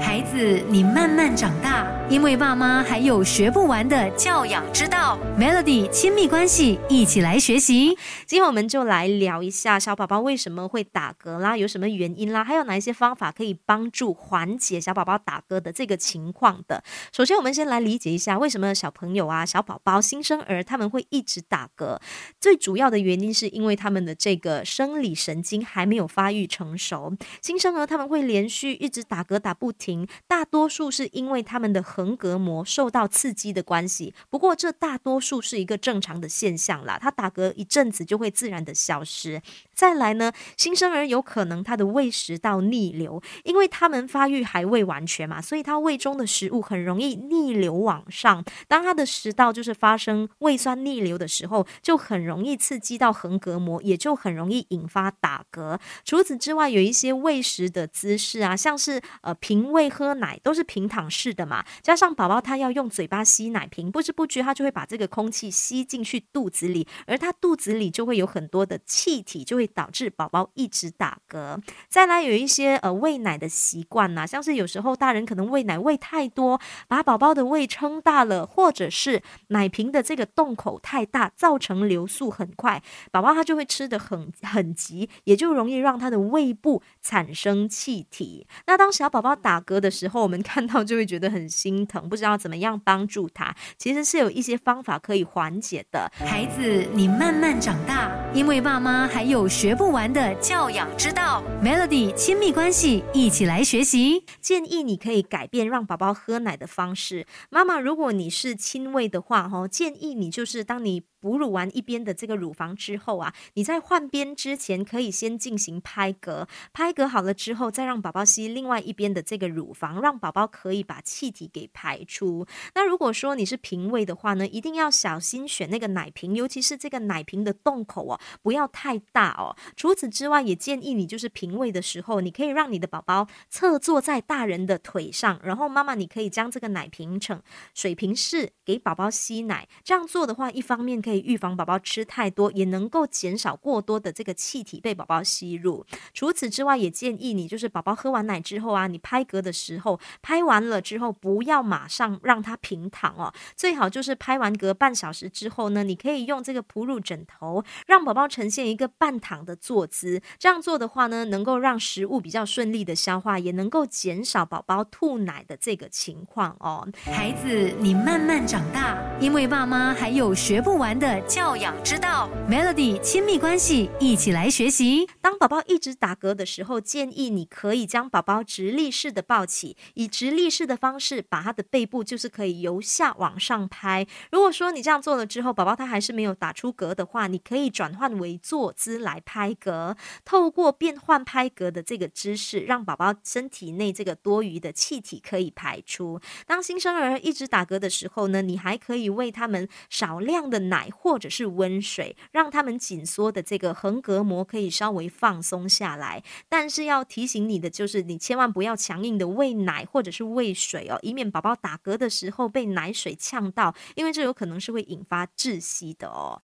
孩子，你慢慢长大，因为爸妈还有学不完的教养之道。Melody 亲密关系，一起来学习。今天我们就来聊一下小宝宝为什么会打嗝啦，有什么原因啦，还有哪一些方法可以帮助缓解小宝宝打嗝的这个情况的。首先，我们先来理解一下为什么小朋友啊、小宝宝、新生儿他们会一直打嗝。最主要的原因是因为他们的这个生理神经还没有发育成熟。新生儿他们会连续一直打嗝打不。停，大多数是因为他们的横膈膜受到刺激的关系。不过，这大多数是一个正常的现象啦。他打嗝一阵子就会自然的消失。再来呢，新生儿有可能他的胃食道逆流，因为他们发育还未完全嘛，所以他胃中的食物很容易逆流往上。当他的食道就是发生胃酸逆流的时候，就很容易刺激到横膈膜，也就很容易引发打嗝。除此之外，有一些喂食的姿势啊，像是呃平。喂喝奶都是平躺式的嘛，加上宝宝他要用嘴巴吸奶瓶，不知不觉他就会把这个空气吸进去肚子里，而他肚子里就会有很多的气体，就会导致宝宝一直打嗝。再来有一些呃喂奶的习惯呐，像是有时候大人可能喂奶喂太多，把宝宝的胃撑大了，或者是奶瓶的这个洞口太大，造成流速很快，宝宝他就会吃的很很急，也就容易让他的胃部产生气体。那当小宝宝打嗝的时候，我们看到就会觉得很心疼，不知道怎么样帮助他。其实是有一些方法可以缓解的。孩子，你慢慢长大，因为爸妈还有学不完的教养之道。Melody 亲密关系，一起来学习。建议你可以改变让宝宝喝奶的方式。妈妈，如果你是亲喂的话，哈，建议你就是当你。哺乳完一边的这个乳房之后啊，你在换边之前可以先进行拍嗝，拍嗝好了之后，再让宝宝吸另外一边的这个乳房，让宝宝可以把气体给排出。那如果说你是平喂的话呢，一定要小心选那个奶瓶，尤其是这个奶瓶的洞口哦，不要太大哦。除此之外，也建议你就是平喂的时候，你可以让你的宝宝侧坐在大人的腿上，然后妈妈你可以将这个奶瓶呈水平式给宝宝吸奶。这样做的话，一方面可以。可以预防宝宝吃太多，也能够减少过多的这个气体被宝宝吸入。除此之外，也建议你就是宝宝喝完奶之后啊，你拍嗝的时候，拍完了之后不要马上让他平躺哦，最好就是拍完嗝半小时之后呢，你可以用这个哺乳枕头让宝宝呈现一个半躺的坐姿。这样做的话呢，能够让食物比较顺利的消化，也能够减少宝宝吐奶的这个情况哦。孩子，你慢慢长大，因为爸妈还有学不完。的教养之道，Melody 亲密关系，一起来学习。当宝宝一直打嗝的时候，建议你可以将宝宝直立式的抱起，以直立式的方式把他的背部就是可以由下往上拍。如果说你这样做了之后，宝宝他还是没有打出嗝的话，你可以转换为坐姿来拍嗝。透过变换拍嗝的这个姿势，让宝宝身体内这个多余的气体可以排出。当新生儿一直打嗝的时候呢，你还可以喂他们少量的奶。或者是温水，让他们紧缩的这个横膈膜可以稍微放松下来。但是要提醒你的就是，你千万不要强硬的喂奶或者是喂水哦，以免宝宝打嗝的时候被奶水呛到，因为这有可能是会引发窒息的哦。